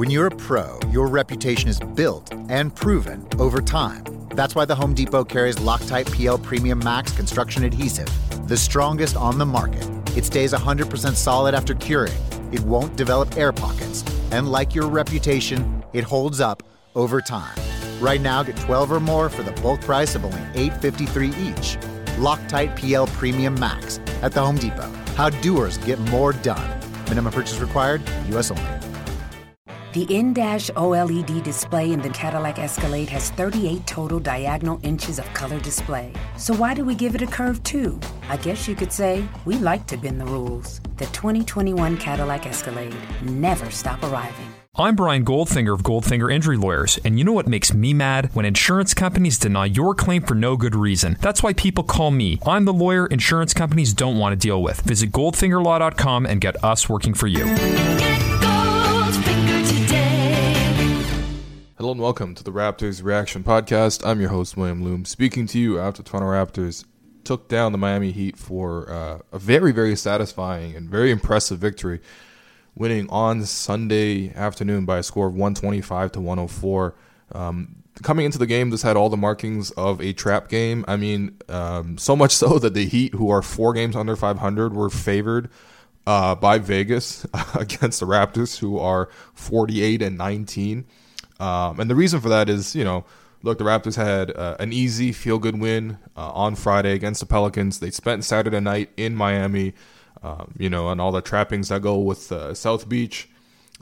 When you're a pro, your reputation is built and proven over time. That's why the Home Depot carries Loctite PL Premium Max construction adhesive, the strongest on the market. It stays 100% solid after curing. It won't develop air pockets. And like your reputation, it holds up over time. Right now, get 12 or more for the bulk price of only $8.53 each. Loctite PL Premium Max at the Home Depot. How doers get more done. Minimum purchase required, U.S. only. The in-dash OLED display in the Cadillac Escalade has 38 total diagonal inches of color display. So why do we give it a curve too? I guess you could say we like to bend the rules. The 2021 Cadillac Escalade never stop arriving. I'm Brian Goldfinger of Goldfinger Injury Lawyers, and you know what makes me mad? When insurance companies deny your claim for no good reason. That's why people call me. I'm the lawyer insurance companies don't want to deal with. Visit goldfingerlaw.com and get us working for you. Hello and welcome to the Raptors Reaction Podcast. I'm your host, William Lou, speaking to you after Toronto Raptors took down the Miami Heat for uh, a very, very satisfying and very impressive victory, winning on Sunday afternoon by a score of 125 to 104. Um, coming into the game, this had all the markings of a trap game. I mean, um, so much so that the Heat, who are four games under 500, were favored uh, by Vegas against the Raptors, who are 48 and 19. Um, and the reason for that is, you know, look, the Raptors had uh, an easy feel good win uh, on Friday against the Pelicans. They spent Saturday night in Miami, um, you know, and all the trappings that go with uh, South Beach.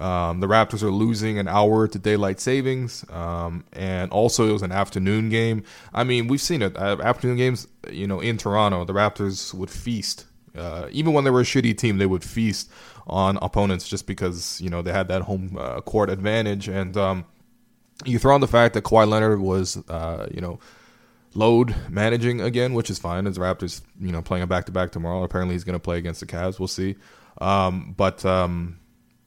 Um, the Raptors are losing an hour to daylight savings, um, and also it was an afternoon game. I mean, we've seen it. Uh, afternoon games, you know, in Toronto, the Raptors would feast. Uh, even when they were a shitty team, they would feast on opponents just because you know they had that home uh, court advantage. And um, you throw on the fact that Kawhi Leonard was, uh, you know, load managing again, which is fine. As Raptors, you know, playing a back to back tomorrow. Apparently, he's going to play against the Cavs. We'll see. Um, but um,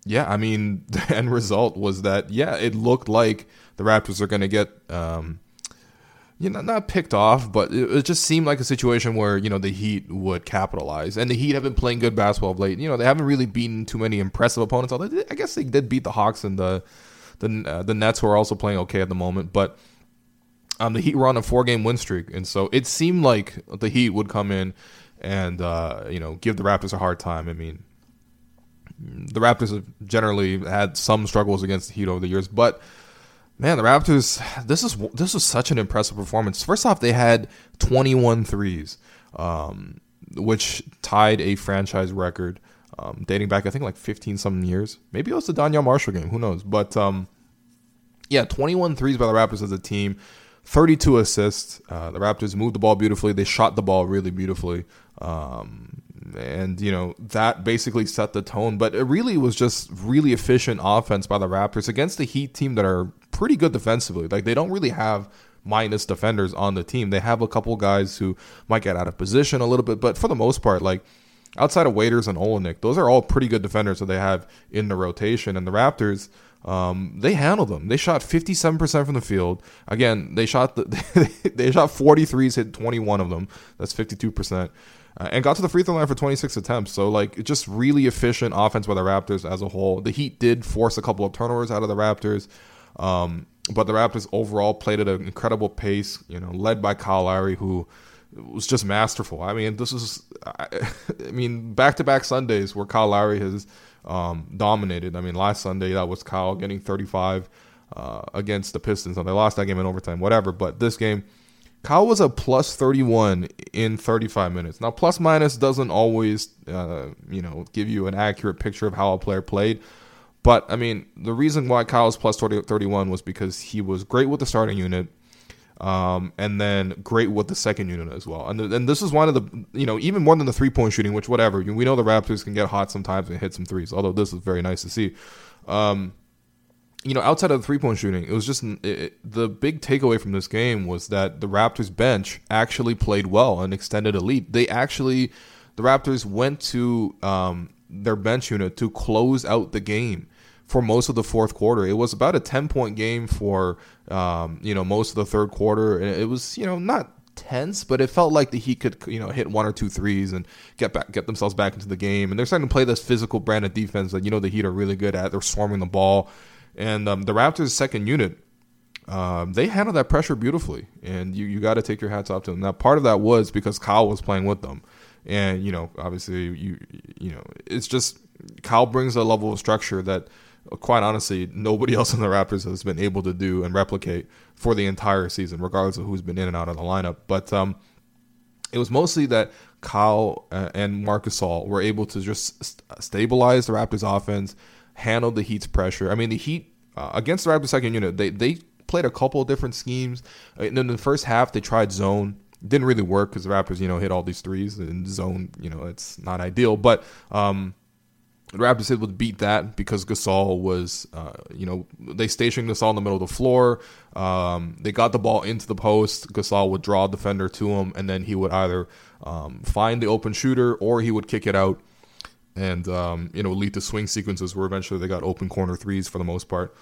yeah, I mean, the end result was that yeah, it looked like the Raptors are going to get. Um, you know, not picked off, but it, just seemed like a situation where you know the Heat would capitalize, and the Heat have been playing good basketball of late. You know, they haven't really beaten too many impressive opponents. Although I guess they did beat the Hawks and the the uh, the Nets who are also playing okay at the moment, but um, the Heat were on a four game win streak, and so it seemed like the Heat would come in and uh, you know give the Raptors a hard time. I mean, the Raptors have generally had some struggles against the Heat over the years, but man, the Raptors this is this was such an impressive performance. First off, they had 21 threes, um, which tied a franchise record um, dating back I think like 15 something years. Maybe it was the Donyell Marshall game. Who knows? But um, yeah, 21 threes by the Raptors as a team. 32 assists. Uh, the Raptors moved the ball beautifully. They shot the ball really beautifully. Um, and, you know, that basically set the tone. But it really was just really efficient offense by the Raptors against the Heat team that are pretty good defensively. Like, they don't really have minus defenders on the team. They have a couple guys who might get out of position a little bit. But for the most part, like, outside of Waiters and Olynyk, those are all pretty good defenders that they have in the rotation. And the Raptors, um, they handled them. They shot 57% from the field. Again, they shot the, they shot 43s, hit 21 of them. That's 52%. Uh, and got to the free throw line for 26 attempts. So like just really efficient offense by the Raptors as a whole. The Heat did force a couple of turnovers out of the Raptors. Um, but the Raptors overall played at an incredible pace, you know, led by Kyle Lowry, who was just masterful. I mean, this is, I, I mean, back to back Sundays where Kyle Lowry has um, dominated. I mean, last Sunday that was Kyle getting 35 uh, against the Pistons. and they lost that game in overtime, whatever. But this game, Kyle was a plus 31 in 35 minutes. Now, plus minus doesn't always, uh, you know, give you an accurate picture of how a player played. But I mean, the reason why Kyle's plus 30, 31 was because he was great with the starting unit um, and then great with the second unit as well. And, and this is one of the, you know, even more than the three point shooting, which whatever. We know the Raptors can get hot sometimes and hit some threes, although this is very nice to see. Um, you know, outside of the three point shooting, it was just it, the big takeaway from this game was that the Raptors bench actually played well and extended a lead. They actually, the Raptors went to um, their bench unit to close out the game for most of the fourth quarter. It was about a 10 point game for, um, you know, most of the third quarter. It was, you know, not tense, but it felt like the Heat could, you know, hit one or two threes and get back, get themselves back into the game. And they're starting to play this physical brand of defense that, you know, the Heat are really good at. They're swarming the ball. And um, the Raptors' second unit, um, they handled that pressure beautifully, and you, you got to take your hats off to them. Now, part of that was because Kyle was playing with them, and you know, obviously, you you know, it's just Kyle brings a level of structure that, quite honestly, nobody else in the Raptors has been able to do and replicate for the entire season, regardless of who's been in and out of the lineup. But um, it was mostly that Kyle uh, and Marc Gasol were able to just stabilize the Raptors' offense handle the Heat's pressure. I mean, the Heat uh, against the Raptors second unit, they they played a couple of different schemes. And uh, in the first half, they tried zone. Didn't really work because the Raptors, you know, hit all these threes and zone. You know, it's not ideal. But um, the Raptors able to beat that because Gasol was, uh, you know, they stationed Gasol in the middle of the floor. Um, they got the ball into the post. Gasol would draw a defender to him, and then he would either um, find the open shooter or he would kick it out and um, you know lead to swing sequences where eventually they got open corner threes for the most part.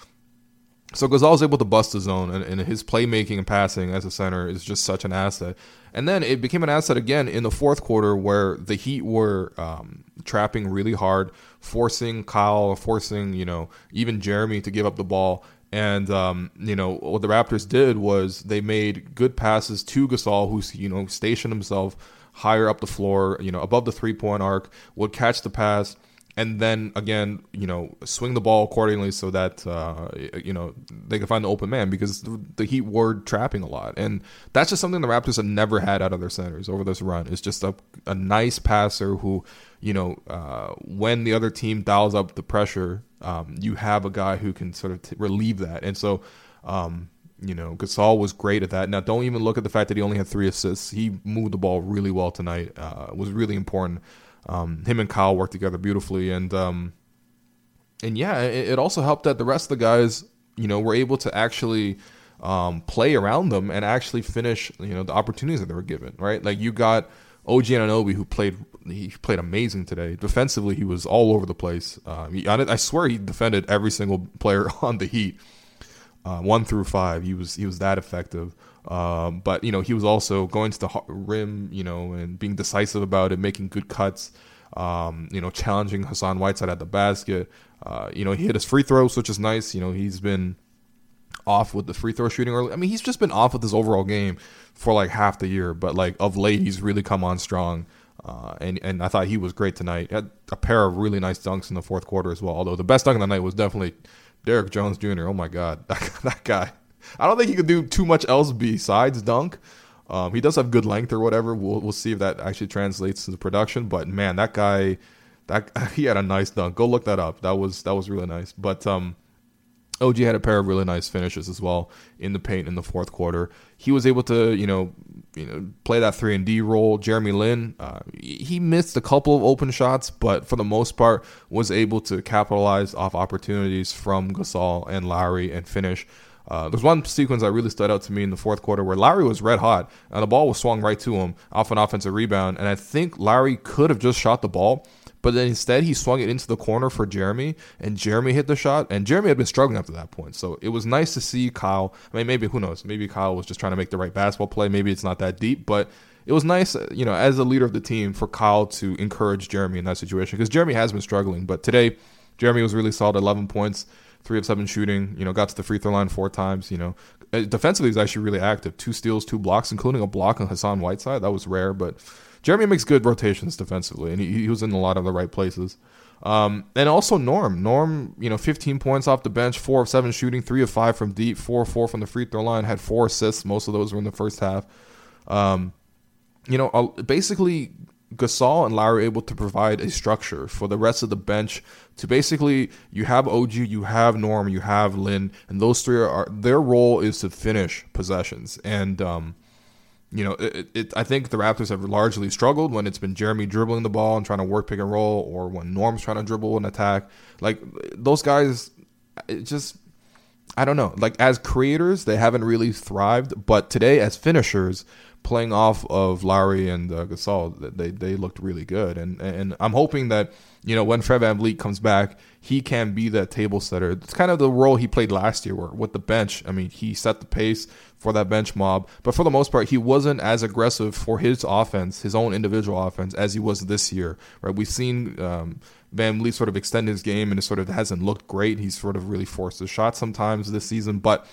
So was able to bust the zone, and, and, his playmaking and passing as a center is just such an asset. And then it became an asset again in the fourth quarter, where the Heat were um, trapping really hard, forcing Kyle, forcing you know even Jeremy to give up the ball. And um, you know what the Raptors did was they made good passes to Gasol, who's you know stationed himself higher up the floor, you know, above the three point arc, would catch the pass, and then again, you know, swing the ball accordingly so that uh, you know they can find the open man because the Heat were trapping a lot, and that's just something the Raptors have never had out of their centers over this run. It's just a a nice passer who, you know, uh, when the other team dials up the pressure, um, you have a guy who can sort of t- relieve that, and so. Um, you know, Gasol was great at that. Now, don't even look at the fact that he only had three assists. He moved the ball really well tonight. Uh, was really important. Um, him and Kyle worked together beautifully, and um, and yeah, it, it, also helped that the rest of the guys, you know, were able to actually um, play around them and actually finish, you know, the opportunities that they were given. Right, like you got OG Anunoby who played he played amazing today. Defensively, he was all over the place. Um, he, I, I swear he defended every single player on the Heat uh, one through five. He was he was that effective. Um, but you know he was also going to the rim, you know, and being decisive about it, making good cuts. Um, you know, challenging Hassan Whiteside at the basket. Uh, you know, he hit his free throws, which is nice. You know, he's been off with the free throw shooting early. I mean, he's just been off with his overall game for like half the year, but like of late, he's really come on strong. Uh, and and I thought he was great tonight. Had a pair of really nice dunks in the fourth quarter as well. Although the best dunk of the night was definitely Derrick Jones Jr. Oh my God, that, that guy. I don't think he could do too much else besides dunk. Um, he does have good length or whatever. We'll we'll see if that actually translates to the production. But man, that guy, that he had a nice dunk. Go look that up. That was that was really nice. But um, OG had a pair of really nice finishes as well in the paint in the fourth quarter. He was able to, you know, you know, play that three and D role. Jeremy Lin, uh, he missed a couple of open shots, but for the most part, was able to capitalize off opportunities from Gasol and Lowry and finish. Uh, there's one sequence that really stood out to me in the fourth quarter where Lowry was red hot and the ball was swung right to him off an offensive rebound, and I think Lowry could have just shot the ball but then instead, he swung it into the corner for Jeremy, and Jeremy hit the shot. And Jeremy had been struggling up to that point. So it was nice to see Kyle. I mean, maybe, who knows? Maybe Kyle was just trying to make the right basketball play. Maybe it's not that deep, but it was nice, you know, as a leader of the team for Kyle to encourage Jeremy in that situation because Jeremy has been struggling. But today, Jeremy was really solid 11 points, three of seven shooting, you know, got to the free throw line four times, you know. Uh, defensively, he's actually really active. Two steals, two blocks, including a block on Hassan Whiteside. That was rare, but Jeremy makes good rotations defensively, and he, he was in a lot of the right places. Um, and also Norm. Norm, you know, 15 points off the bench, four of seven shooting, three of five from deep, four of four from the free throw line. Had four assists. Most of those were in the first half. Um, you know, basically Gasol and Lowry able to provide a structure for the rest of the bench to basically you have OG, you have Norm, you have Lin, and those three are their role is to finish possessions. And um, you know, it, it, I think the Raptors have largely struggled when it's been Jeremy dribbling the ball and trying to work pick and roll, or when Norm's trying to dribble and attack. Like those guys, it just I don't know. Like as creators, they haven't really thrived. But today, as finishers, playing off of Lowry and uh, Gasol, they they looked really good. And and I'm hoping that you know when Fred VanVleet comes back, he can be that table setter. It's kind of the role he played last year, where with the bench. I mean, he set the pace for that bench mob. But for the most part, he wasn't as aggressive for his offense, his own individual offense, as he was this year. Right? We've seen. Um, VanVleet sort of extend his game and it sort of hasn't looked great. He's sort of really forced his shot sometimes this season, but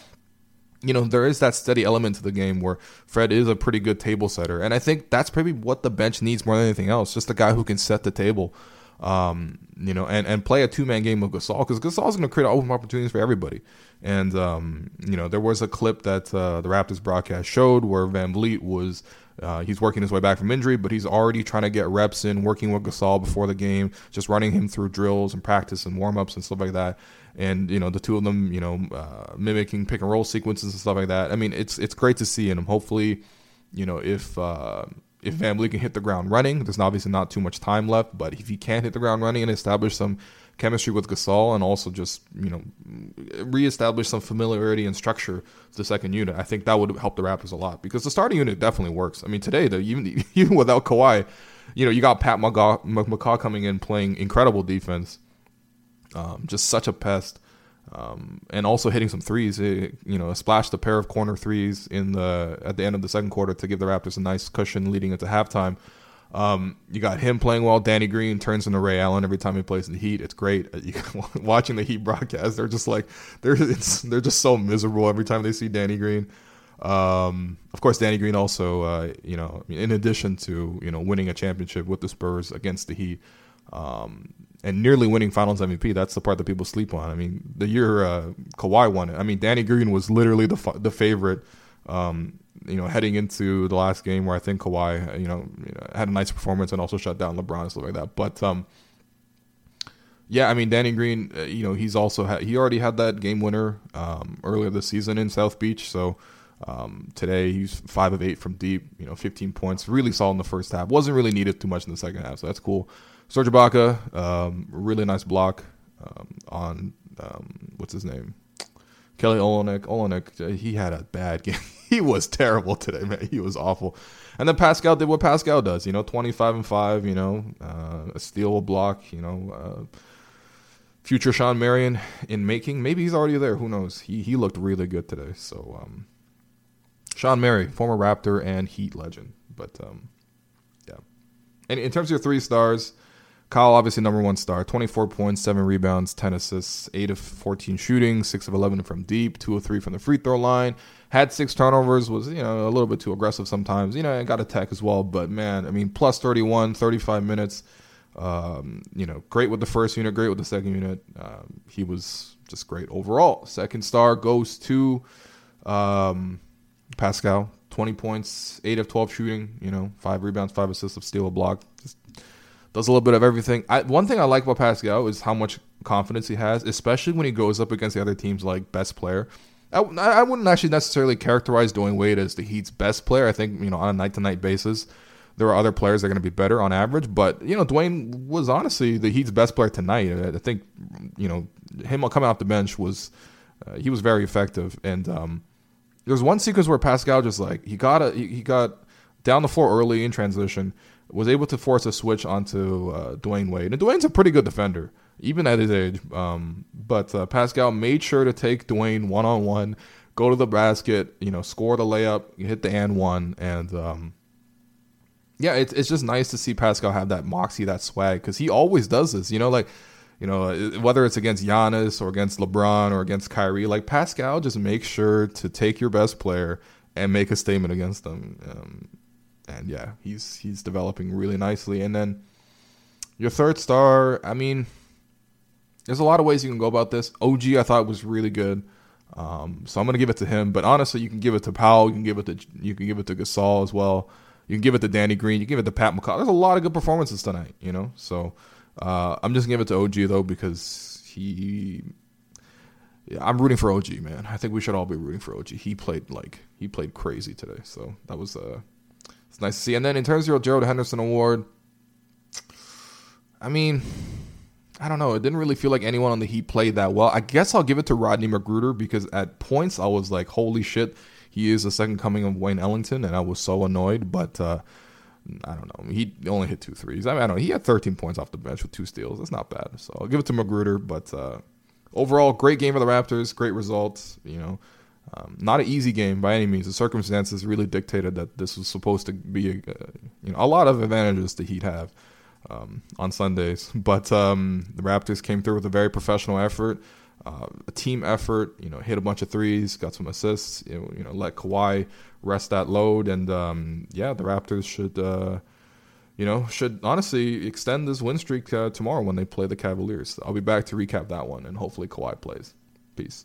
you know, there is that steady element to the game where Fred is a pretty good table setter. And I think that's probably what the bench needs more than anything else. Just a guy who can set the table, um, you know, and, and play a two man game with Gasol because Gasol's going to create open opportunities for everybody. And, um, you know, there was a clip that uh, the Raptors broadcast showed where VanVleet was uh, he's working his way back from injury, but he's already trying to get reps in, working with Gasol before the game, just running him through drills and practice and warm ups and stuff like that. And you know, the two of them, you know, uh, mimicking pick and roll sequences and stuff like that. I mean, it's it's great to see, and hopefully, you know, if uh, if VanVleet can hit the ground running, there's obviously not too much time left. But if he can hit the ground running and establish some chemistry with Gasol and also just you know reestablish some familiarity and structure to the second unit. I think that would help the Raptors a lot because the starting unit definitely works. I mean, today the, even even without Kawhi, you know, you got Pat McCaw, McCaw coming in playing incredible defense, um, just such a pest. Um, and also hitting some threes. It, you know, splashed a pair of corner threes in the at the end of the second quarter to give the Raptors a nice cushion leading into halftime. Um, you got him playing well. Danny Green turns into Ray Allen every time he plays in the Heat. It's great. You, watching the Heat broadcast, they're just like they're they're just so miserable every time they see Danny Green. Um, of course, Danny Green also, uh, you know, in addition to you know winning a championship with the Spurs against the Heat, um, and nearly winning Finals MVP. That's the part that people sleep on. I mean, the year uh, Kawhi won it. I mean, Danny Green was literally the the favorite. Um, you know, heading into the last game where I think Kawhi, you know, you know, had a nice performance and also shut down LeBron and stuff like that. But um, yeah, I mean, Danny Green, uh, you know, he's also ha- he already had that game winner um, earlier this season in South Beach. So um, today he's five of eight from deep, you know, 15 points, really solid in the first half. Wasn't really needed too much in the second half, so that's cool. Serge Ibaka, um, really nice block um, on um, what's his name, Kelly. Olynyk, uh, he had a bad game he was terrible today, man. He was awful. And then Pascal did what Pascal does, you know, 25 and 5, you know, uh, a steal, a block, you know, uh, future Shawn Marion in making. Maybe he's already there. Who knows? He he looked really good today. So, um, Shawn Marion, former Raptor and Heat legend. But, um, yeah. And in terms of your three stars, Kyle, obviously number one star, 24 points, seven rebounds, 10 assists, eight of 14 shooting, six of 11 from deep, two of three from the free throw line. Had six turnovers, was you know a little bit too aggressive sometimes. You know, got a tech as well, but man, I mean, plus 31, 35 minutes. Um, you know, great with the first unit, great with the second unit. Um, he was just great overall. Second star goes to um, Pascal, 20 points, 8 of 12 shooting, you know, 5 rebounds, 5 assists of steal, a block. Just does a little bit of everything. I, one thing I like about Pascal is how much confidence he has, especially when he goes up against the other team's like best player. I, I wouldn't actually necessarily characterize Dwyane Wade as the Heat's best player. I think you know on a night to night basis, there are other players that are going to be better on average. But you know, Dwyane was honestly the Heat's best player tonight. I think you know him coming off the bench was uh, he was very effective. And um, there was one sequence where Pascal just like he got a he got down the floor early in transition, was able to force a switch onto uh, Dwyane Wade. And Dwyane's a pretty good defender even at his age. Um, but uh, Pascal made sure to take Dwyane one on one, go to the basket, you know, score the layup, hit the and one, and um, yeah, it's it's just nice to see Pascal have that moxie, that swag, because he always does this. You know, like you know, uh, whether it's against Giannis or against LeBron or against Kyrie, like Pascal just makes sure to take your best player and make a statement against them. Um, and yeah, he's he's developing really nicely. And then your third star, I mean, there's a lot of ways you can go about this. OG, I thought was really good. Um, so I'm gonna give it to him. But honestly, you can give it to Powell. You can give it to you can give it to Gasol as well. You can give it to Danny Green. You can give it to Pat McCaw. There's a lot of good performances tonight. You know, so uh, I'm just gonna give it to OG though because he. Yeah, I'm rooting for OG, man. I think we should all be rooting for OG. He played like he played crazy today, so that was uh, it's nice to see. And then in terms of your Gerald Henderson Award, I mean, I don't know. It didn't really feel like anyone on the Heat played that well. I guess I'll give it to Rodney McGruder because at points I was like, holy shit, he is the second coming of Wayne Ellington, and I was so annoyed. But uh, I don't know. He only hit two threes. I, mean, I don't know. He had 13 points off the bench with two steals. That's not bad. So I'll give it to McGruder. But uh, overall, great game for the Raptors. Great results. You know, um, not an easy game by any means. The circumstances really dictated that this was supposed to be, a, you know, a lot of advantages the Heat have um, on Sundays. But um, the Raptors came through with a very professional effort, uh, a team effort. You know, hit a bunch of threes, got some assists. You know, you know let Kawhi rest that load, and um, yeah, the Raptors should. Uh, you know, should honestly extend this win streak uh, tomorrow when they play the Cavaliers. I'll be back to recap that one, and hopefully Kawhi plays. Peace.